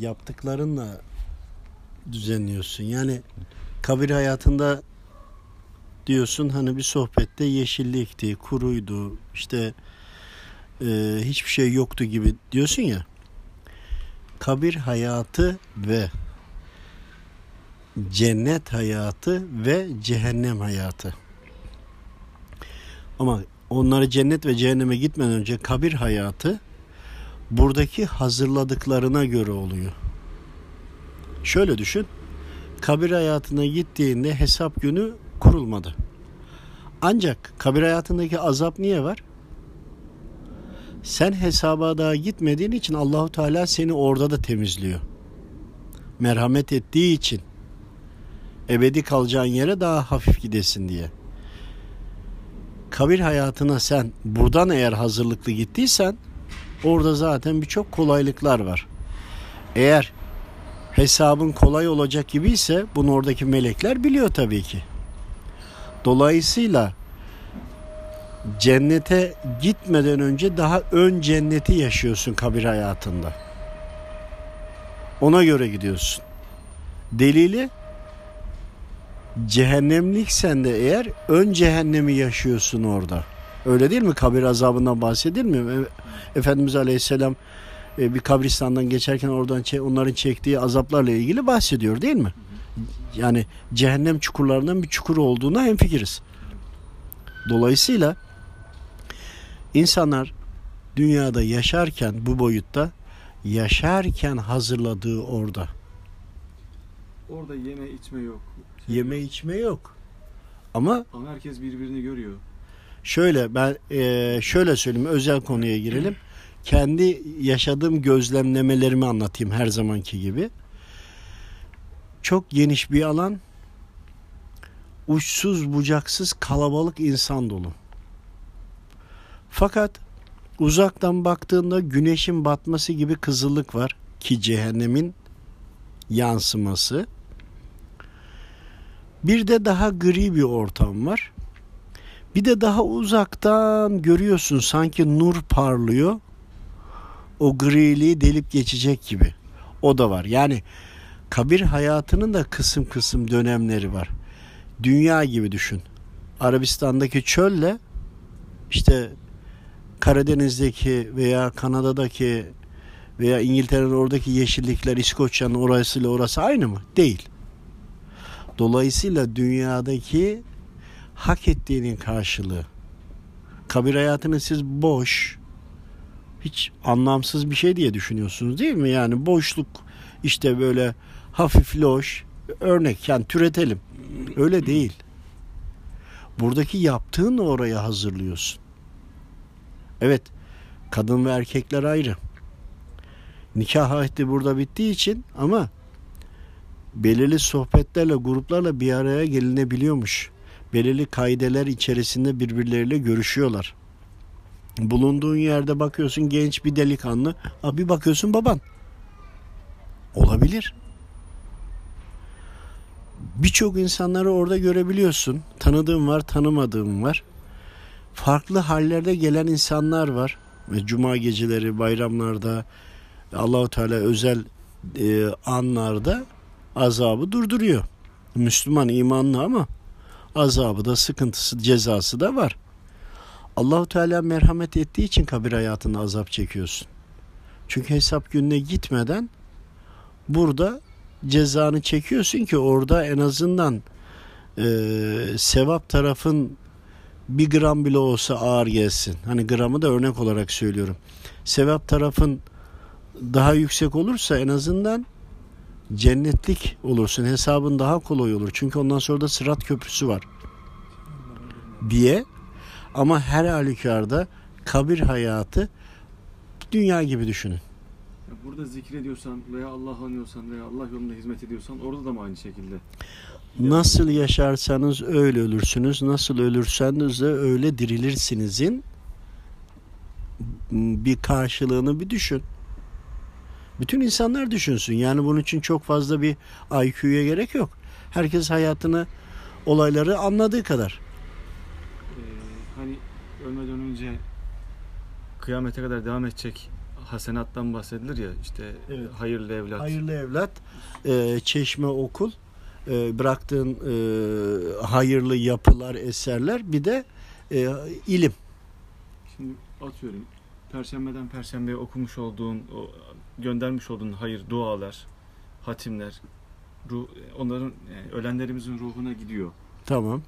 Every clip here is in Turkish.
yaptıklarınla düzenliyorsun. Yani kabir hayatında diyorsun hani bir sohbette yeşillikti, kuruydu, işte e, hiçbir şey yoktu gibi diyorsun ya. Kabir hayatı ve cennet hayatı ve cehennem hayatı. Ama onları cennet ve cehenneme gitmeden önce kabir hayatı buradaki hazırladıklarına göre oluyor. Şöyle düşün. Kabir hayatına gittiğinde hesap günü kurulmadı. Ancak kabir hayatındaki azap niye var? Sen hesaba daha gitmediğin için Allahu Teala seni orada da temizliyor. Merhamet ettiği için ebedi kalacağın yere daha hafif gidesin diye. Kabir hayatına sen buradan eğer hazırlıklı gittiysen orada zaten birçok kolaylıklar var. Eğer hesabın kolay olacak gibi ise bunu oradaki melekler biliyor tabii ki. Dolayısıyla cennete gitmeden önce daha ön cenneti yaşıyorsun kabir hayatında. Ona göre gidiyorsun. Delili cehennemliksen de eğer ön cehennemi yaşıyorsun orada. Öyle değil mi? Kabir azabından bahsedilmiyor mu? Efendimiz Aleyhisselam e, bir kabristandan geçerken oradan onların çektiği azaplarla ilgili bahsediyor değil mi? Yani cehennem çukurlarından bir çukur olduğuna hemfikiriz. Dolayısıyla insanlar dünyada yaşarken bu boyutta yaşarken hazırladığı orada. Orada yeme içme yok. Şey yeme yok. içme yok. Ama ama herkes birbirini görüyor. Şöyle ben e, şöyle söyleyeyim özel konuya girelim. Kendi yaşadığım gözlemlemelerimi anlatayım her zamanki gibi. Çok geniş bir alan. Uçsuz bucaksız kalabalık insan dolu. Fakat uzaktan baktığında güneşin batması gibi kızıllık var ki cehennemin yansıması. Bir de daha gri bir ortam var. Bir de daha uzaktan görüyorsun sanki nur parlıyor. O griliği delip geçecek gibi. O da var. Yani kabir hayatının da kısım kısım dönemleri var. Dünya gibi düşün. Arabistan'daki çölle işte Karadeniz'deki veya Kanada'daki veya İngiltere'nin oradaki yeşillikler İskoçya'nın orasıyla orası aynı mı? Değil. Dolayısıyla dünyadaki hak ettiğinin karşılığı. Kabir hayatını siz boş, hiç anlamsız bir şey diye düşünüyorsunuz değil mi? Yani boşluk işte böyle hafif loş örnek yani türetelim. Öyle değil. Buradaki yaptığın oraya hazırlıyorsun. Evet kadın ve erkekler ayrı. Nikah ahdi burada bittiği için ama belirli sohbetlerle gruplarla bir araya gelinebiliyormuş. Belirli kaideler içerisinde birbirleriyle görüşüyorlar. Bulunduğun yerde bakıyorsun genç bir delikanlı. Abi bakıyorsun baban. Olabilir. Birçok insanları orada görebiliyorsun. Tanıdığım var, tanımadığım var. Farklı hallerde gelen insanlar var. Cuma geceleri, bayramlarda, Allahu Teala özel e, anlarda azabı durduruyor. Müslüman imanlı ama azabı da sıkıntısı, cezası da var. Allahu Teala merhamet ettiği için kabir hayatında azap çekiyorsun. Çünkü hesap gününe gitmeden burada cezanı çekiyorsun ki orada en azından e, sevap tarafın bir gram bile olsa ağır gelsin. Hani gramı da örnek olarak söylüyorum. Sevap tarafın daha yüksek olursa en azından cennetlik olursun. Hesabın daha kolay olur. Çünkü ondan sonra da sırat köprüsü var. Diye ama her halükarda kabir hayatı dünya gibi düşünün. Burada zikrediyorsan veya Allah anıyorsan veya Allah yolunda hizmet ediyorsan orada da mı aynı şekilde? Nasıl yaşarsanız öyle ölürsünüz. Nasıl ölürseniz de öyle dirilirsinizin bir karşılığını bir düşün. Bütün insanlar düşünsün. Yani bunun için çok fazla bir IQ'ya gerek yok. Herkes hayatını, olayları anladığı kadar. Ee, hani ölmeden önce kıyamete kadar devam edecek hasenattan bahsedilir ya işte Evet. hayırlı evlat. Hayırlı evlat, e, çeşme okul, e, bıraktığın e, hayırlı yapılar, eserler bir de e, ilim. Şimdi atıyorum perşembeden perşembeye okumuş olduğun o göndermiş olduğun hayır dualar, hatimler ruh, onların yani ölenlerimizin ruhuna gidiyor. Tamam.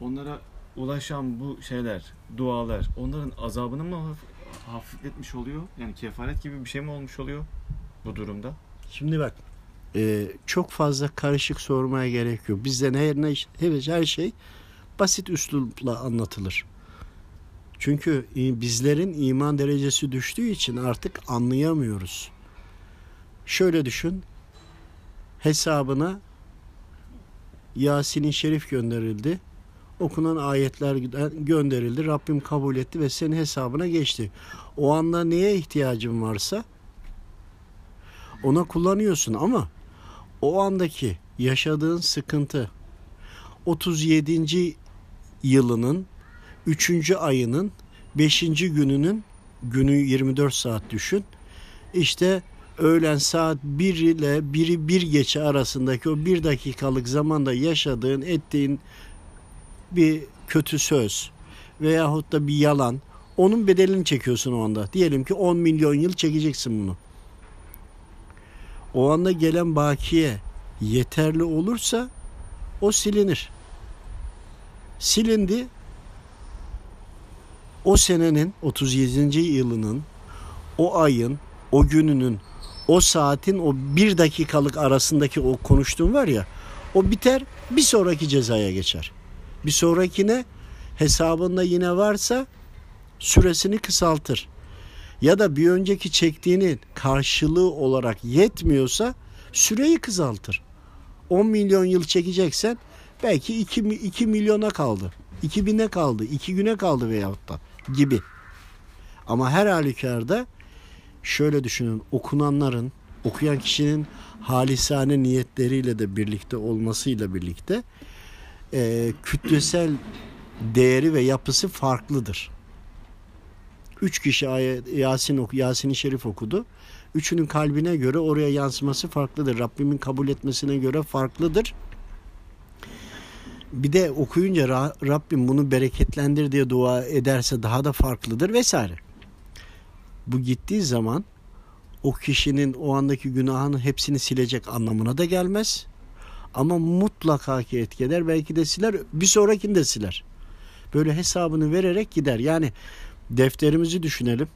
Onlara ulaşan bu şeyler, dualar onların azabını mı haf- hafifletmiş oluyor? Yani kefaret gibi bir şey mi olmuş oluyor bu durumda? Şimdi bak e, çok fazla karışık sormaya gerek yok. Bizden her, ne, her şey basit üslupla anlatılır. Çünkü bizlerin iman derecesi düştüğü için artık anlayamıyoruz. Şöyle düşün. Hesabına Yasin-i Şerif gönderildi. Okunan ayetler gönderildi. Rabbim kabul etti ve senin hesabına geçti. O anda neye ihtiyacın varsa ona kullanıyorsun ama o andaki yaşadığın sıkıntı 37. yılının 3. ayının 5. gününün günü 24 saat düşün. İşte öğlen saat 1 ile 1'i 1 geçe arasındaki o 1 dakikalık zamanda yaşadığın, ettiğin bir kötü söz veyahut da bir yalan onun bedelini çekiyorsun o anda. Diyelim ki 10 milyon yıl çekeceksin bunu. O anda gelen bakiye yeterli olursa o silinir. Silindi. O senenin 37. yılının o ayın, o gününün, o saatin o bir dakikalık arasındaki o konuştuğum var ya o biter bir sonraki cezaya geçer. Bir sonrakine hesabında yine varsa süresini kısaltır. Ya da bir önceki çektiğinin karşılığı olarak yetmiyorsa süreyi kısaltır. 10 milyon yıl çekeceksen belki 2, 2 milyona kaldı. 2000'e kaldı. 2 güne kaldı veyahut da gibi. Ama her halükarda şöyle düşünün okunanların okuyan kişinin halisane niyetleriyle de birlikte olmasıyla birlikte e, kütlesel değeri ve yapısı farklıdır. Üç kişi ayet, Yasin oku, Yasin-i Şerif okudu. Üçünün kalbine göre oraya yansıması farklıdır. Rabbimin kabul etmesine göre farklıdır. Bir de okuyunca Rabbim bunu bereketlendir diye dua ederse daha da farklıdır vesaire. Bu gittiği zaman o kişinin o andaki günahını hepsini silecek anlamına da gelmez. Ama mutlaka ki etkiler. Belki de siler. Bir sonrakini de siler. Böyle hesabını vererek gider. Yani defterimizi düşünelim.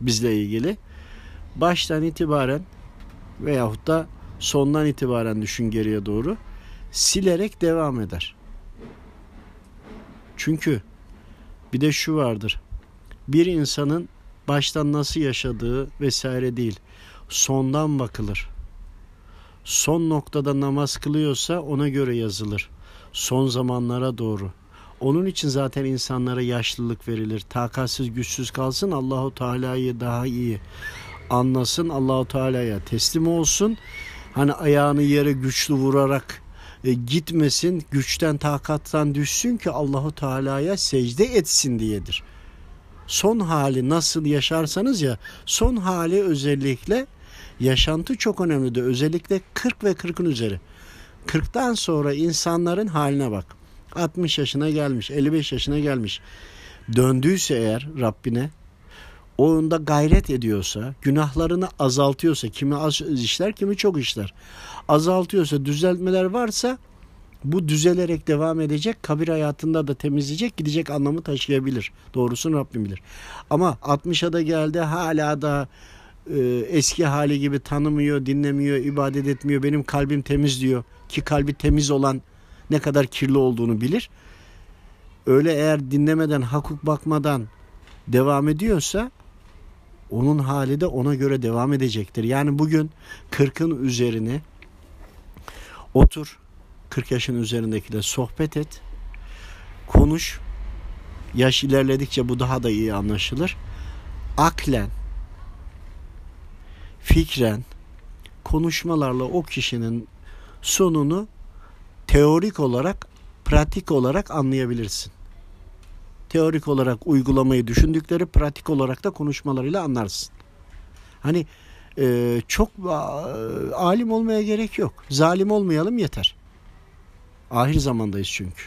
Bizle ilgili. Baştan itibaren veyahut da sondan itibaren düşün geriye doğru. Silerek devam eder. Çünkü bir de şu vardır. Bir insanın baştan nasıl yaşadığı vesaire değil. Sondan bakılır. Son noktada namaz kılıyorsa ona göre yazılır. Son zamanlara doğru. Onun için zaten insanlara yaşlılık verilir. Takatsiz güçsüz kalsın Allahu Teala'yı daha iyi anlasın. Allahu Teala'ya teslim olsun. Hani ayağını yere güçlü vurarak e, gitmesin, güçten takattan düşsün ki Allahu Teala'ya secde etsin diyedir. Son hali nasıl yaşarsanız ya son hali özellikle yaşantı çok önemlidir. Özellikle 40 ve 40'ın üzeri. 40'tan sonra insanların haline bak. 60 yaşına gelmiş, 55 yaşına gelmiş. Döndüyse eğer Rabbine onda gayret ediyorsa, günahlarını azaltıyorsa, kimi az işler, kimi çok işler. Azaltıyorsa, düzeltmeler varsa bu düzelerek devam edecek. Kabir hayatında da temizleyecek, gidecek anlamı taşıyabilir. Doğrusunu Rabbim bilir. Ama 60'a da geldi hala da e, eski hali gibi tanımıyor, dinlemiyor, ibadet etmiyor. Benim kalbim temiz diyor. Ki kalbi temiz olan ne kadar kirli olduğunu bilir. Öyle eğer dinlemeden, hakuk bakmadan devam ediyorsa onun hali de ona göre devam edecektir. Yani bugün 40'ın üzerini otur 40 yaşın üzerindekiyle sohbet et. Konuş. Yaş ilerledikçe bu daha da iyi anlaşılır. Aklen fikren konuşmalarla o kişinin sonunu teorik olarak, pratik olarak anlayabilirsin. Teorik olarak uygulamayı düşündükleri, pratik olarak da konuşmalarıyla anlarsın. Hani e, çok e, alim olmaya gerek yok. Zalim olmayalım yeter. Ahir zamandayız çünkü.